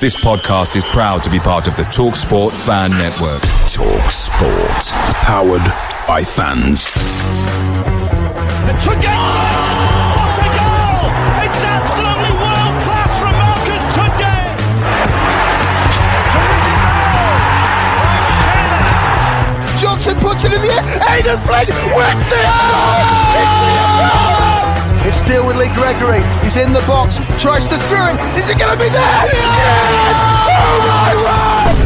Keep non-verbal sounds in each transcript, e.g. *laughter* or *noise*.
This podcast is proud to be part of the TalkSport Fan Network. TalkSport, powered by fans. To go! What a goal! It's absolutely world class from Marcus Tudgay. Johnson puts it in the air. Aidan Flynn wins the It's still with Lee Gregory. He's in the box. Tries to screw him. Is it going to be there? Yes! Oh my word!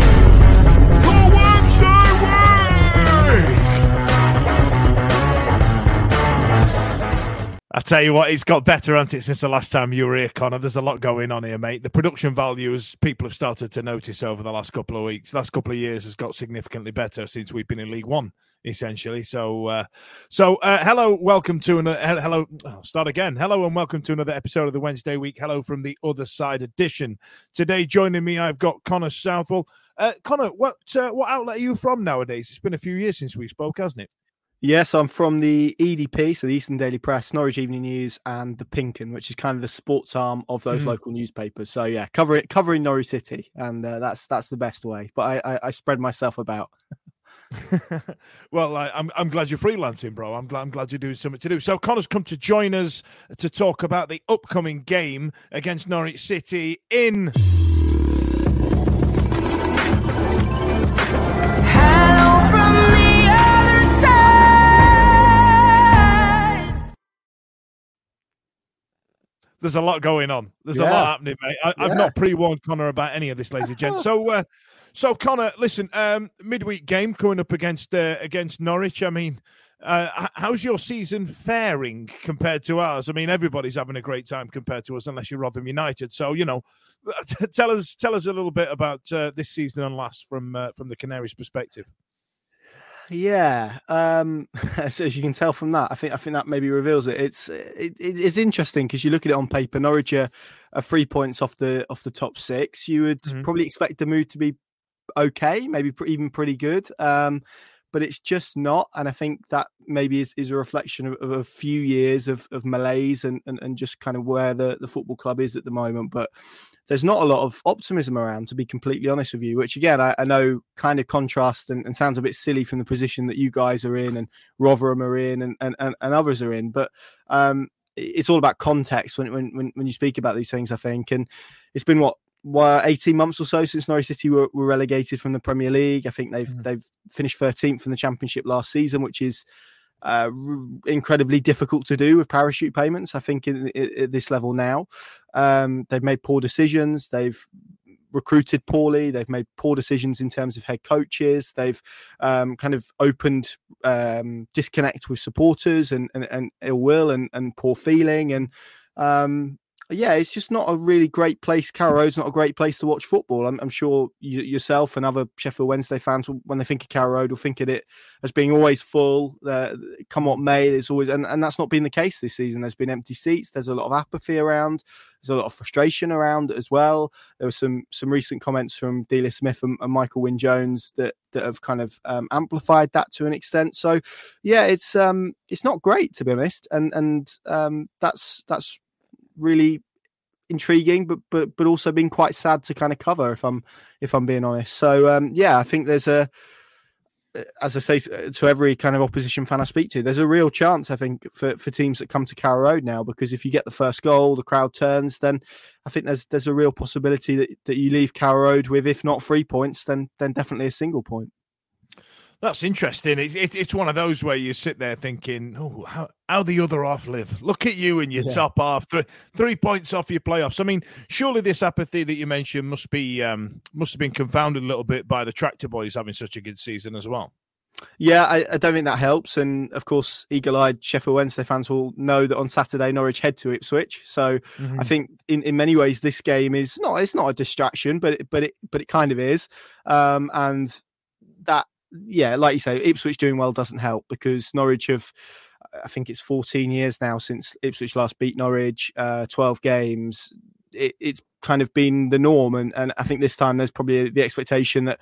Tell you what, it's got better, hasn't it, since the last time you were here, Connor? There's a lot going on here, mate. The production values people have started to notice over the last couple of weeks, last couple of years has got significantly better since we've been in League One, essentially. So, uh, so uh, hello, welcome to another. Hello, oh, start again. Hello, and welcome to another episode of the Wednesday Week. Hello from the other side edition. Today, joining me, I've got Connor Southwell. Uh, Connor, what uh, what outlet are you from nowadays? It's been a few years since we spoke, hasn't it? Yes, I'm from the EDP, so the Eastern Daily Press, Norwich Evening News, and the Pink Un, which is kind of the sports arm of those Mhm. local newspapers. So yeah, cover it, covering Norwich City, and uh, that's that's the best way. But I, I, I spread myself about. *laughs* well, I, I'm I'm glad you're freelancing, bro. I'm glad I'm glad you're doing something to do. So Connor's come to join us to talk about the upcoming game against Norwich City in. There's a lot going on. There's a lot happening, mate. I, I've Yeah. not pre-warned Connor about any of this, ladies and gents. So, uh, *laughs* so Connor, listen, um, midweek game coming up against uh, against Norwich. I mean, uh, how's your season faring compared to ours? I mean, everybody's having a great time compared to us, unless you're Rotherham United. So, you know, *laughs* tell us tell us a little bit about uh, this season and last from uh, from the Canaries' perspective. Yeah, um, *laughs* so as you can tell from that, I think I think that maybe reveals it. It's it, it- it's interesting because you look at it on paper. Norwich are, are three points off the off the top six. You would Mhm. probably expect the move to be okay, maybe pr- even pretty good. Um, but it's just not, and I think that maybe is, is a reflection of, of a few years of, of malaise and, and and just kind of where the, the football club is at the moment. But there's not a lot of optimism around, to be completely honest with you, which again, I, I know kind of contrasts and, and sounds a bit silly from the position that you guys are in and Rotherham are in and, and, and, and others are in. But um, it's all about context when, when, when, when you speak about these things, I think. And it's been what, what 18 months or so since Norwich City were, were relegated from the Premier League. I think they've Mhm. they've finished 13th in the Championship last season, which is uh, r- incredibly difficult to do with parachute payments. I think in, i- at this level now, um, they've made poor decisions. They've recruited poorly. They've made poor decisions in terms of head coaches. They've um, kind of opened um, disconnect with supporters and, and, and ill will and, and poor feeling. And um, yeah, it's just not a really great place. Carrow Road's not a great place to watch football. I'm, I'm sure you, yourself and other Sheffield Wednesday fans, when they think of Carrow Road, will think of it as being always full. Uh, come what may, there's always, and, and that's not been the case this season. There's been empty seats. There's a lot of apathy around. There's a lot of frustration around as well. There were some some recent comments from Delia Smith and, and Michael Wynn-Jones that that have kind of um, amplified that to an extent. So, yeah, it's um it's not great to be honest, and and um that's that's really intriguing, but but but also been quite sad to kind of cover if I'm if I'm being honest. So um, yeah, I think there's a as I say to every kind of opposition fan I speak to, there's a real chance I think for, for teams that come to Carrow Road now because if you get the first goal, the crowd turns, then I think there's there's a real possibility that, that you leave Carrow Road with if not three points, then then definitely a single point. That's interesting. It, it, it's one of those where you sit there thinking, "Oh, how how the other half live? Look at you in your yeah. top half, three, three points off your playoffs." I mean, surely this apathy that you mentioned must be um, must have been confounded a little bit by the tractor boys having such a good season as well. Yeah, I, I, don't think that helps. And of course, eagle-eyed Sheffield Wednesday fans will know that on Saturday Norwich head to Ipswich. So mm-hmm. I think in, in many ways this game is not it's not a distraction, but it, but it but it kind of is. Um, and that yeah, like you say, Ipswich doing well doesn't help because Norwich have. I think it's 14 years now since Ipswich last beat Norwich, uh, 12 games. It, it's kind of been the norm, and, and I think this time there's probably the expectation that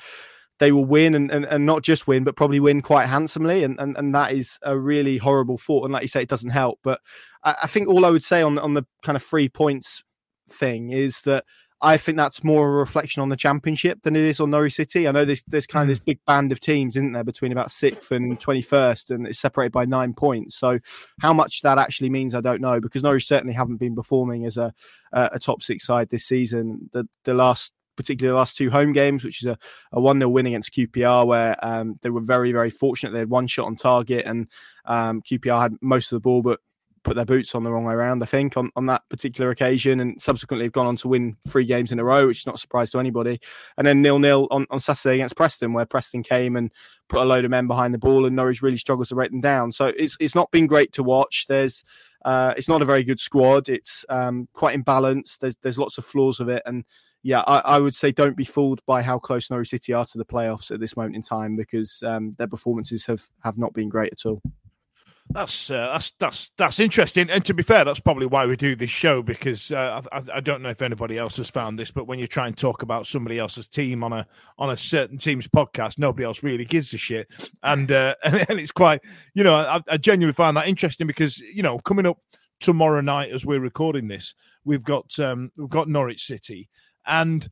they will win and, and, and not just win, but probably win quite handsomely. And, and, and that is a really horrible thought. And like you say, it doesn't help. But I, I think all I would say on, on the kind of three points thing is that I think that's more a reflection on the championship than it is on Norwich City. I know there's there's kind of this mm. big band of teams, isn't there, between about sixth and twenty first, and it's separated by nine points. So how much that actually means, I don't know, because Norwich certainly haven't been performing as a a top six side this season. The the last particularly the last two home games, which is a, a 1 0 win against QPR, where um, they were very, very fortunate. They had one shot on target, and um, QPR had most of the ball, but put their boots on the wrong way around, I think, on, on that particular occasion. And subsequently have gone on to win three games in a row, which is not a surprise to anybody. And then nil nil on, on Saturday against Preston, where Preston came and put a load of men behind the ball, and Norwich really struggles to break them down. So it's it's not been great to watch. There's uh, it's not a very good squad. It's um, quite imbalanced. There's there's lots of flaws of it, and yeah, I, I, would say don't be fooled by how close Norwich City are to the playoffs at this moment in time because um, their performances have have not been great at all. That's uh, that's that's that's interesting, and to be fair, that's probably why we do this show because uh, I, I, don't know if anybody else has found this, but when you try and talk about somebody else's team on a on a certain team's podcast, nobody else really gives a shit, and uh, *laughs* and, it's quite you know I, I genuinely find that interesting because you know coming up tomorrow night as we're recording this, we've got um, we've got Norwich City, and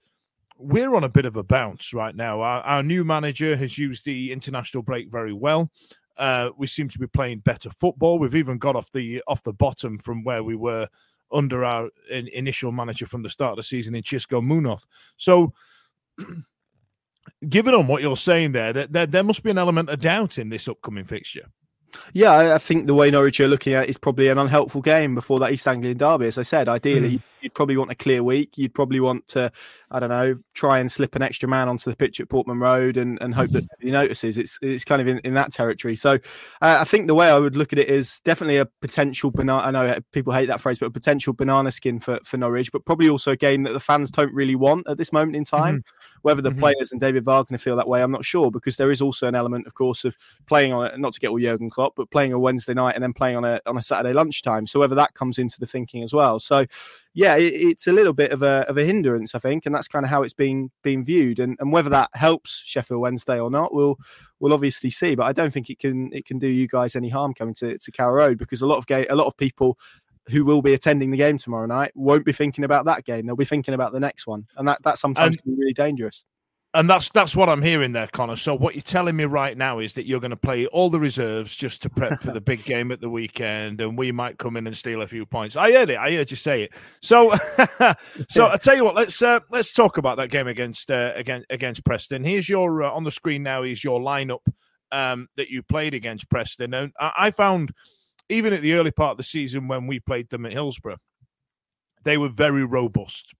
we're on a bit of a bounce right now. Our, our new manager has used the international break very well. Uh, we seem to be playing better football. We've even got off the off the bottom from where we were under our in, initial manager from the start of the season in Xisco Munoz. So, *clears throat* given on what you're saying there, that there, there must be an element of doubt in this upcoming fixture. Yeah, I think the way Norwich are looking at it is probably an unhelpful game before that East Anglian derby. As I said, ideally, mm. You'd probably want a clear week. You'd probably want to, I don't know, try and slip an extra man onto the pitch at Portman Road and, and hope that he notices. It's it's kind of in, in that territory. So uh, I think the way I would look at it is definitely a potential banana. I know people hate that phrase, but a potential banana skin for, for Norwich, but probably also a game that the fans don't really want at this moment in time. Mm-hmm. Whether the mm-hmm. players and David Wagner feel that way, I'm not sure because there is also an element, of course, of playing on it, not to get all Jurgen Klopp, but playing a Wednesday night and then playing on a on a Saturday lunchtime. So whether that comes into the thinking as well. So yeah, it, it's a little bit of a of a hindrance, I think, and that's kind of how it's being being viewed. And, and whether that helps Sheffield Wednesday or not, we'll we'll obviously see. But I don't think it can it can do you guys any harm coming to, to Carrow Road because a lot of ga- a lot of people who will be attending the game tomorrow night won't be thinking about that game. They'll be thinking about the next one, and that that sometimes and, can be really dangerous. And that's that's what I'm hearing there, Connor. So what you're telling me right now is that you're going to play all the reserves just to prep for the big game at the weekend, and we might come in and steal a few points. I heard it. I heard you say it. So, *laughs* so I tell you what. Let's uh, let's talk about that game against uh, against against Preston. Here's your uh, on the screen now. Is your lineup um, that you played against Preston, and I, I found even at the early part of the season when we played them at Hillsborough, they were very robust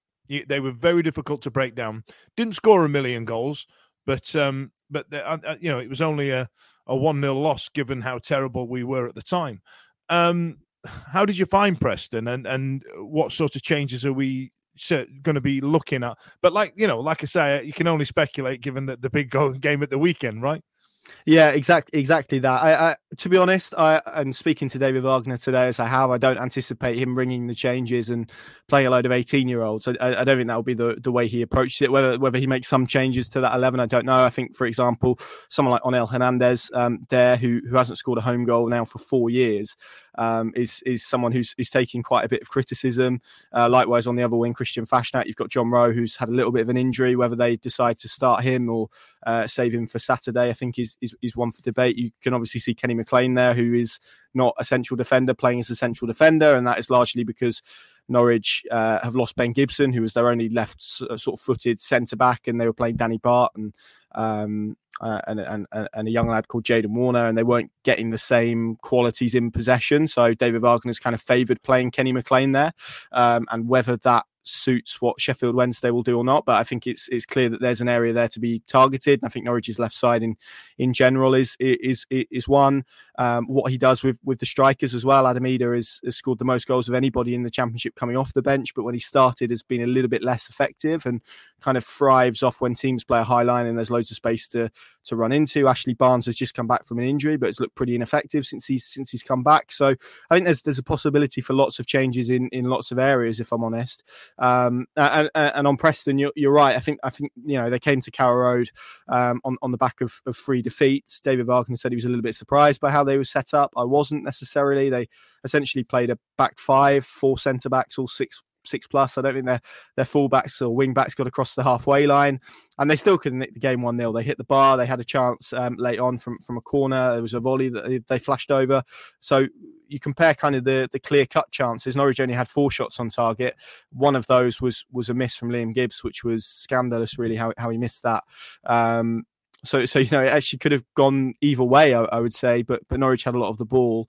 they were very difficult to break down. Didn't score a million goals, but um, but uh, uh, you know it was only a a one 0 loss given how terrible we were at the time. Um, how did you find Preston, and and what sort of changes are we going to be looking at? But like you know, like I say, you can only speculate given that the big *laughs* game at the weekend, right? Yeah, exactly, exactly that. I, I, to be honest, I and speaking to David Wagner today as I have, I don't anticipate him bringing the changes and playing a load of eighteen-year-olds. I, I, don't think that will be the, the way he approaches it. Whether whether he makes some changes to that eleven, I don't know. I think, for example, someone like Onel Hernandez um, there, who who hasn't scored a home goal now for four years, um, is is someone who's is taking quite a bit of criticism. Uh, likewise, on the other wing, Christian Fassnacht, you've got John Rowe, who's had a little bit of an injury. Whether they decide to start him or uh, save him for Saturday, I think is, is is one for debate. You can obviously see Kenny McLean there, who is not a central defender playing as a central defender, and that is largely because Norwich uh, have lost Ben Gibson, who was their only left uh, sort of footed centre back, and they were playing Danny Batth and, um, uh, and, and, and a young lad called Jaden Warner, and they weren't getting the same qualities in possession. So David Wagner's kind of favoured playing Kenny McLean there, um, and whether that suits what Sheffield Wednesday will do or not. But I think it's it's clear that there's an area there to be targeted. I think Norwich's left side in in general is is is one. Um, what he does with with the strikers as well. Adam Idah has, has, scored the most goals of anybody in the championship coming off the bench, but when he started, has been a little bit less effective and kind of thrives off when teams play a high line and there's loads of space to to run into. Ashley Barnes has just come back from an injury, but it's looked pretty ineffective since he's since he's come back. So I think there's there's a possibility for lots of changes in in lots of areas, if I'm honest. Um, and, and, on Preston, you're, you're, right. I think I think you know they came to Carrow Road um, on on the back of, of three defeats. David Wagner said he was a little bit surprised by how they were set up. I wasn't necessarily. They essentially played a back five, four centre backs, all six six plus. I don't think their their fullbacks or wing backs got across the halfway line, and they still couldn't nick the game one 0 They hit the bar. They had a chance um, late on from from a corner. There was a volley that they flashed over. So you compare kind of the the clear cut chances. Norwich only had four shots on target. One of those was was a miss from Liam Gibbs, which was scandalous. Really, how how he missed that. Um, so, so you know, it actually could have gone either way, I, I would say, but but Norwich had a lot of the ball.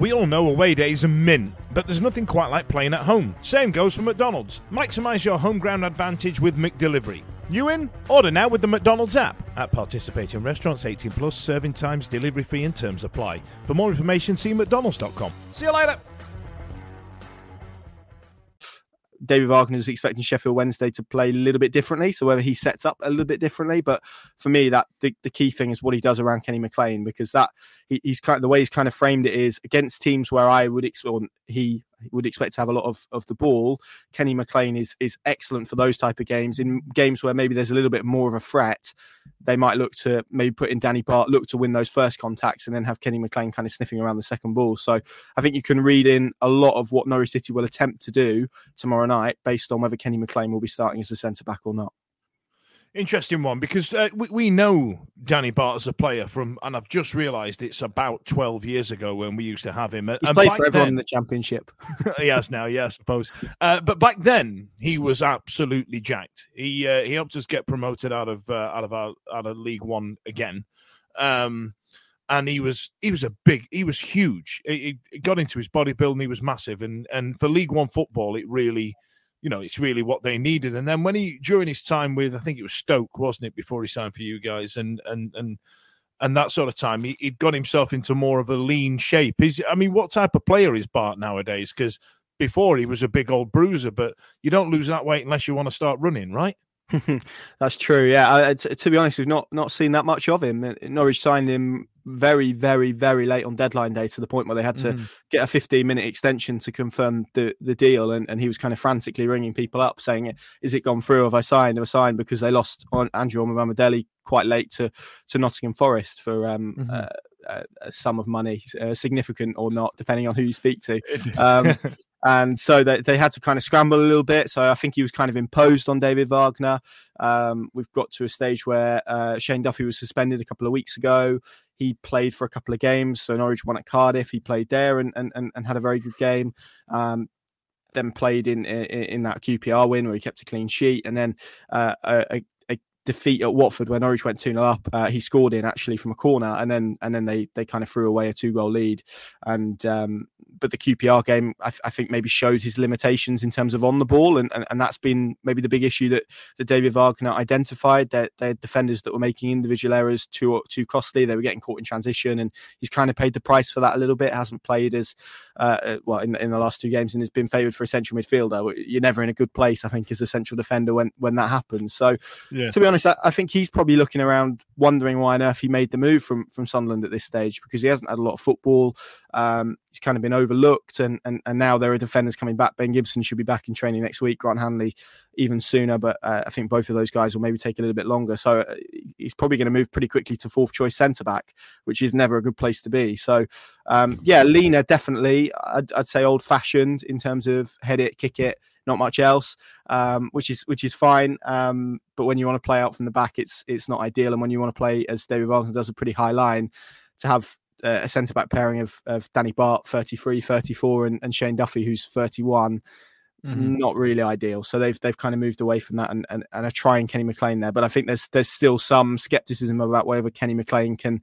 We all know away days are mint, but there's nothing quite like playing at home. Same goes for McDonald's. Maximise your home ground advantage with McDelivery. You in? Order now with the McDonald's app. At participating restaurants, 18 plus, serving times, delivery fee, and terms apply. For more information, see McDonald's.com. See you later. David Wagner is expecting Sheffield Wednesday to play a little bit differently. So whether he sets up a little bit differently, but for me, that the, the key thing is what he does around Kenny McLean because that he, he's kind of the way he's kind of framed it is against teams where I would expect he would expect to have a lot of, of the ball. Kenny McLean is is excellent for those type of games. In games where maybe there's a little bit more of a threat, they might look to maybe put in Danny Batth, look to win those first contacts, and then have Kenny McLean kind of sniffing around the second ball. So I think you can read in a lot of what Norwich City will attempt to do tomorrow night based on whether Kenny McLean will be starting as a centre back or not. Interesting one because uh, we, we know Danny Batth as a player from, and I've just realised it's about 12 years ago when we used to have him. He's and played for everyone then, in the championship. *laughs* he has now, yeah, I suppose. Uh, but back then, he was absolutely jacked. He uh, he helped us get promoted out of uh, out of our out of League One again. Um, and he was he was a big he was huge. He, he got into his bodybuilding. He was massive, and and for League One football, it really you know, it's really what they needed. And then when he during his time with, I think it was Stoke, wasn't it, before he signed for you guys, and and and and that sort of time, he, would got himself into more of a lean shape. Is I mean, what type of player is Batth nowadays? Because before he was a big old bruiser, but you don't lose that weight unless you want to start running, right? *laughs* That's true. Yeah, to, be honest, we've not not seen that much of him. Norwich signed him very, very, very late on deadline day to the point where they had to mm. get a 15 minute extension to confirm the, the deal. And, and he was kind of frantically ringing people up saying, Is it gone through? Have I signed? Have I signed? Because they lost on Andrew Omobamidele quite late to, to Nottingham Forest for um, mm-hmm. uh, a, a sum of money, uh, significant or not, depending on who you speak to. Um, *laughs* and so they, they had to kind of scramble a little bit. So I think he was kind of imposed on David Wagner. Um, we've got to a stage where uh, Shane Duffy was suspended a couple of weeks ago. He played for a couple of games. So Norwich won at Cardiff. He played there and and, and had a very good game. Um, then played in, in, in that QPR win where he kept a clean sheet, and then uh, a, defeat at Watford when Norwich went 2 0 up. Uh, he scored in actually from a corner and then and then they they kind of threw away a two goal lead. And um, but the QPR game I, th- I, think maybe showed his limitations in terms of on the ball and, and, and that's been maybe the big issue that, that David Wagner identified. That they defenders that were making individual errors too too costly. They were getting caught in transition and he's kind of paid the price for that a little bit. Hasn't played as uh, uh well in, in the last two games and has been favoured for a central midfielder. You're never in a good place, I think, as a central defender when when that happens. So yeah. to be honest, I, I, think he's probably looking around, wondering why on earth he made the move from from Sunderland at this stage because he hasn't had a lot of football. Um, he's kind of been overlooked, and, and and now there are defenders coming back. Ben Gibson should be back in training next week. Grant Hanley even sooner, but uh, I think both of those guys will maybe take a little bit longer. So uh, he's probably going to move pretty quickly to fourth choice centre back, which is never a good place to be. So um, yeah, Lina definitely. I'd, I'd say old fashioned in terms of head it, kick it not much else, um, which is which is fine. Um, but when you want to play out from the back, it's it's not ideal. And when you want to play as David Wagner does a pretty high line, to have uh, a centre back pairing of, of Danny Batth, 33, 34, and, and Shane Duffy, who's 31. Mm-hmm. Not really ideal, so they've they've kind of moved away from that and, and, and are trying Kenny McLean there. But I think there's there's still some skepticism about whether Kenny McLean can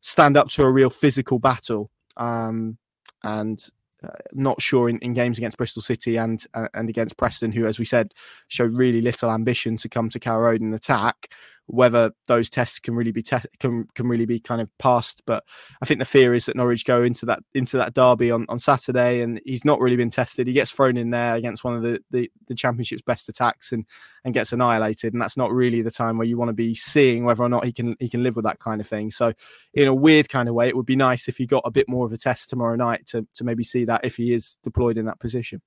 stand up to a real physical battle. Um, and uh, not sure in, in, games against Bristol City and uh, and against Preston, who, as we said, showed really little ambition to come to Carrow Road and attack whether those tests can really be te- can can really be kind of passed. But I think the fear is that Norwich go into that into that derby on, on Saturday, and he's not really been tested. He gets thrown in there against one of the, the, the championship's best attacks and and gets annihilated. And that's not really the time where you want to be seeing whether or not he can he can live with that kind of thing. So in a weird kind of way, it would be nice if he got a bit more of a test tomorrow night to to maybe see that if he is deployed in that position.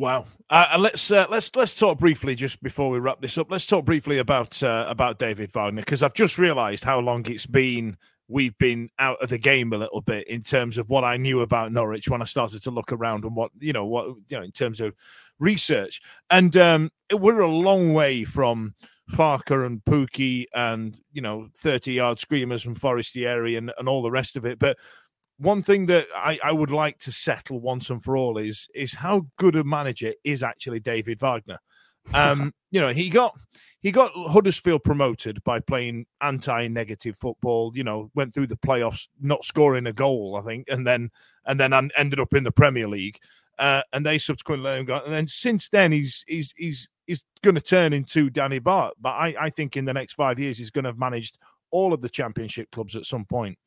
Wow. Uh, let's uh, let's let's talk briefly just before we wrap this up. Let's talk briefly about uh, about David Wagner because I've just realised how long it's been we've been out of the game a little bit in terms of what I knew about Norwich when I started to look around and what you know what you know in terms of research. And um, we're a long way from Farke and Pukki and you know 30 yard screamers from Forestieri and, and all the rest of it. But one thing that I, I, would like to settle once and for all is is how good a manager is actually David Wagner. Um, *laughs* you know, he got he got Huddersfield promoted by playing anti-negative football. You know, went through the playoffs not scoring a goal, I think, and then and then ended up in the Premier League. Uh, and they subsequently let him go. And then since then, he's he's he's he's going to turn into Danny Batth. But I, I think in the next five years, he's going to have managed all of the Championship clubs at some point.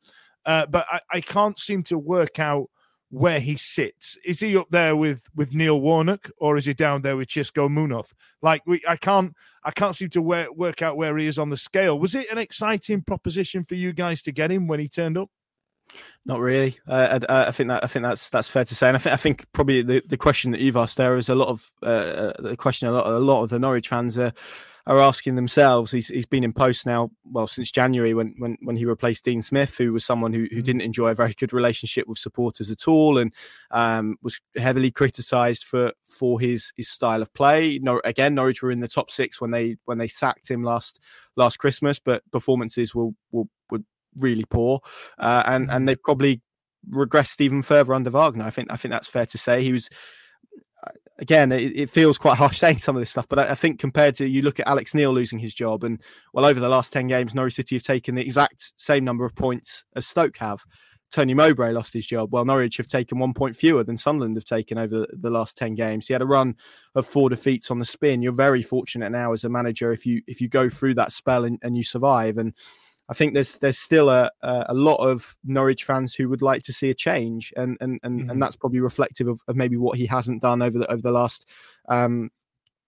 Uh, but I, I, can't seem to work out where he sits. Is he up there with with Neil Warnock, or is he down there with Xisco Munoz? Like we, I can't, I can't seem to work, work out where he is on the scale. Was it an exciting proposition for you guys to get him when he turned up? Not really. Uh, I, I, think that I think that's that's fair to say, and I think I think probably the, the question that you've asked there is a lot of uh, uh the question a lot a lot of the Norwich fans are are asking themselves. He's he's been in post now, well, since January when when when he replaced Dean Smith, who was someone who who mm-hmm. didn't enjoy a very good relationship with supporters at all, and um, was heavily criticised for for his his style of play. No, again, Norwich were in the top six when they when they sacked him last last Christmas, but performances were will would really poor, uh, and and mm-hmm. they've probably regressed even further under Wagner. I think I think that's fair to say. He was again, it, it, feels quite *laughs* harsh saying some of this stuff, but I, I, think compared to you look at Alex Neil losing his job, and well, over the last 10 games, Norwich City have taken the exact same number of points as Stoke have. Tony Mowbray lost his job. Well, Norwich have taken one point fewer than Sunderland have taken over the last 10 games. He had a run of four defeats on the spin. You're very fortunate now as a manager if you if you go through that spell and, and you survive. And I think there's there's still a a lot of Norwich fans who would like to see a change, and and and, mm-hmm. and that's probably reflective of, of, maybe what he hasn't done over the over the last um,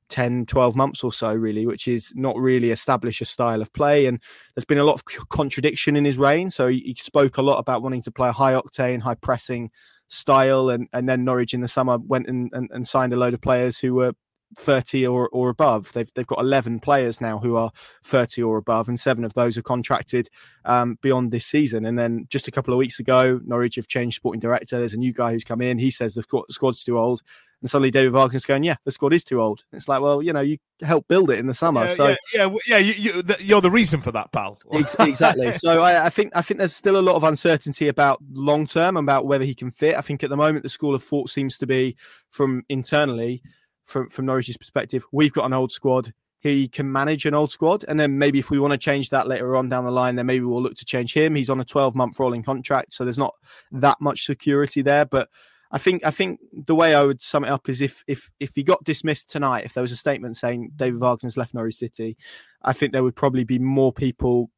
10, 12 months or so, really, which is not really establish a style of play. And there's been a lot of contradiction in his reign. So he, he spoke a lot about wanting to play a high octane, high pressing style, and and then Norwich in the summer went and, and, and signed a load of players who were 30 or, or above. They've they've got 11 players now who are 30 or above, and seven of those are contracted um, beyond this season. And then just a couple of weeks ago, Norwich have changed sporting director. There's a new guy who's come in. He says the squad's too old. And suddenly David Wagner's going, yeah, the squad is too old. It's like, well, you know, you helped build it in the summer, yeah, so yeah, yeah, yeah you, are you, the reason for that, pal. *laughs* exactly. So I, I, think I think there's still a lot of uncertainty about long term about whether he can fit. I think at the moment the school of thought seems to be from internally, from from Norwich's perspective, we've got an old squad. He can manage an old squad, and then maybe if we want to change that later on down the line, then maybe we'll look to change him. He's on a 12 month rolling contract, so there's not that much security there, but I think I think the way I would sum it up is if if if he got dismissed tonight, if there was a statement saying David Wagner's left Norwich City, I think there would probably be more people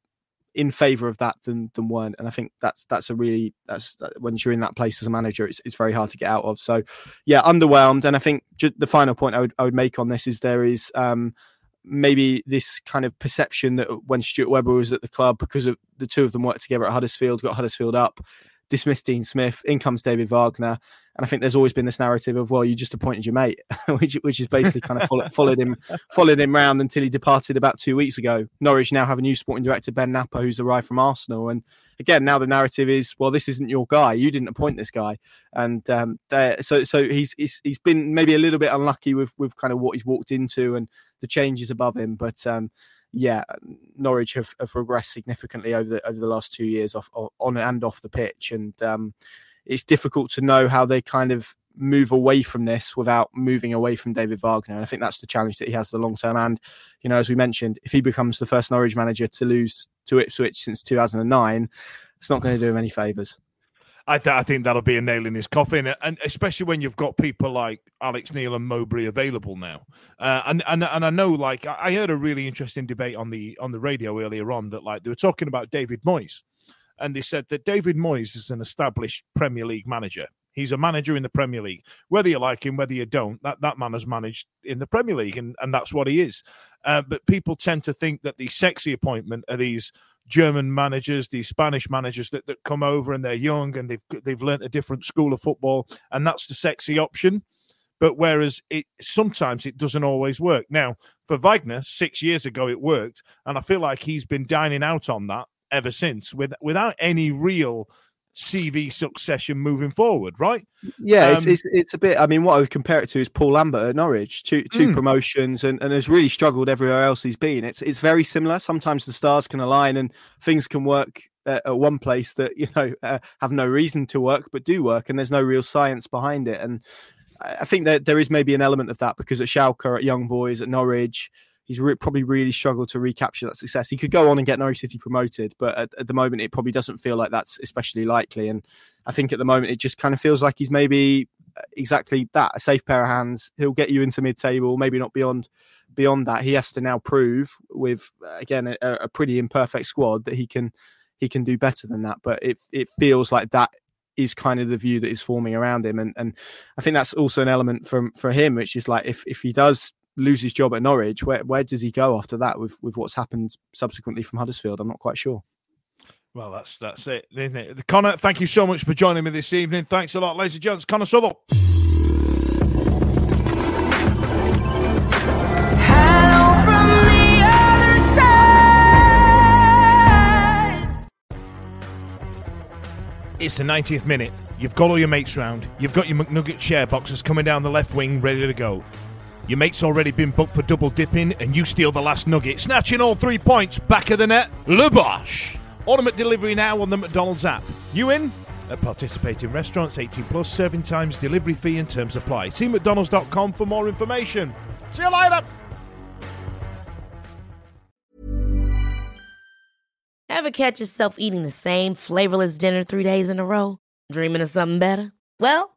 in favour of that than than weren't. And I think that's that's a really that's when you're in that place as a manager, it's it's very hard to get out of. So yeah, underwhelmed. And I think the final point I would I would make on this is there is. Um, maybe this kind of perception that when Stuart Webber was at the club, because of the two of them worked together at Huddersfield, got Huddersfield up, dismissed Dean Smith, in comes David Wagner. And I think there's always been this narrative of, well, you just appointed your mate, *laughs* which which is basically kind of followed, *laughs* followed him followed him round until he departed about two weeks ago. Norwich now have a new sporting director, Ben Knapper, who's arrived from Arsenal. And again, now the narrative is, well, this isn't your guy. You didn't appoint this guy. And um, so so he's, he's he's been maybe a little bit unlucky with with kind of what he's walked into and the changes above him. But um, yeah, Norwich have, have regressed significantly over the over the last two years off on and off the pitch, and um, it's difficult to know how they kind of move away from this without moving away from David Wagner. And I think that's the challenge that he has the long term. And you know, as we mentioned, if he becomes the first Norwich manager to lose to Ipswich since 2009, it's not going to do him any favours. I, th- I, think that'll be a nail in his coffin, and especially when you've got people like Alex Neil and Mowbray available now. Uh, and and and I know, like, I heard a really interesting debate on the on the radio earlier on that, like, they were talking about David Moyes, and they said that David Moyes is an established Premier League manager. He's a manager in the Premier League. Whether you like him, whether you don't, that, that man has managed in the Premier League, and, and that's what he is. Uh, but people tend to think that the sexy appointment are these German managers, these Spanish managers that, that come over and they're young and they've they've learnt a different school of football, and that's the sexy option. But whereas it sometimes it doesn't always work. Now, for Wagner, six years ago it worked, and I feel like he's been dining out on that ever since, with without any real CV succession moving forward, right? Yeah, um, it's, it's, it's a bit. I mean, what I would compare it to is Paul Lambert at Norwich, two two mm. promotions, and, and has really struggled everywhere else he's been. It's it's very similar. Sometimes the stars can align and things can work at, at one place that you know uh, have no reason to work, but do work, and there's no real science behind it. And I think that there is maybe an element of that because at Schalke, at Young Boys, at Norwich, he's re- probably really struggled to recapture that success. He could go on and get Norwich City promoted, but at, at, the moment, it probably doesn't feel like that's especially likely. And I think at the moment, it just kind of feels like he's maybe uh, exactly that a safe pair of hands. He'll get you into mid table, maybe not beyond beyond that. He has to now prove with again a, a pretty imperfect squad that he can he can do better than that. But it it feels like that is kind of the view that is forming around him and and I think that's also an element from for him which is like if if he does lose his job at Norwich, where where does he go after that with with what's happened subsequently from Huddersfield? I'm not quite sure. Well, that's that's it, isn't it? Connor, thank you so much for joining me this evening. Thanks a lot, ladies and gents. Connor Southwell. It's the 90th minute. You've got all your mates round. You've got your McNugget share boxes coming down the left wing, ready to go. Your mate's already been booked for double dipping, and you steal the last nugget, snatching all three points back of the net. Le Bosch. Delivery now on the McDonald's app. You in? At participating restaurants, 18 plus, serving times, delivery fee, and terms apply. See McDonald's.com for more information. See you later. Ever catch yourself eating the same flavorless dinner three days in a row? Dreaming of something better? Well,